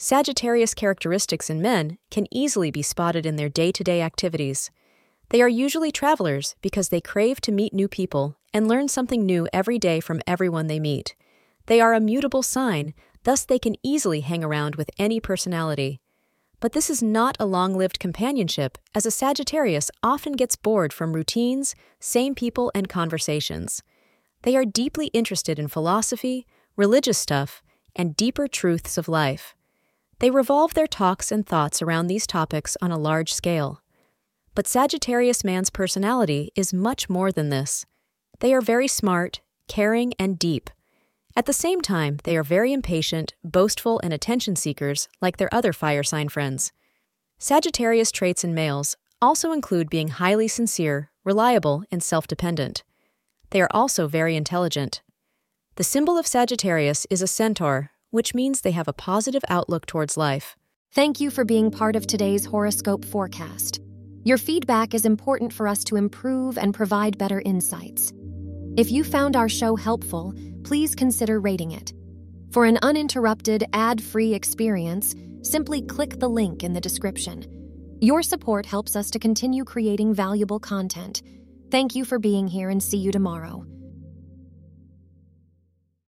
Sagittarius characteristics in men can easily be spotted in their day to day activities. They are usually travelers because they crave to meet new people and learn something new every day from everyone they meet. They are a mutable sign, thus, they can easily hang around with any personality. But this is not a long lived companionship, as a Sagittarius often gets bored from routines, same people, and conversations. They are deeply interested in philosophy, religious stuff, and deeper truths of life. They revolve their talks and thoughts around these topics on a large scale. But Sagittarius man's personality is much more than this. They are very smart, caring, and deep. At the same time, they are very impatient, boastful, and attention seekers like their other fire sign friends. Sagittarius traits in males also include being highly sincere, reliable, and self dependent. They are also very intelligent. The symbol of Sagittarius is a centaur, which means they have a positive outlook towards life. Thank you for being part of today's horoscope forecast. Your feedback is important for us to improve and provide better insights. If you found our show helpful, please consider rating it. For an uninterrupted, ad free experience, simply click the link in the description. Your support helps us to continue creating valuable content. Thank you for being here and see you tomorrow.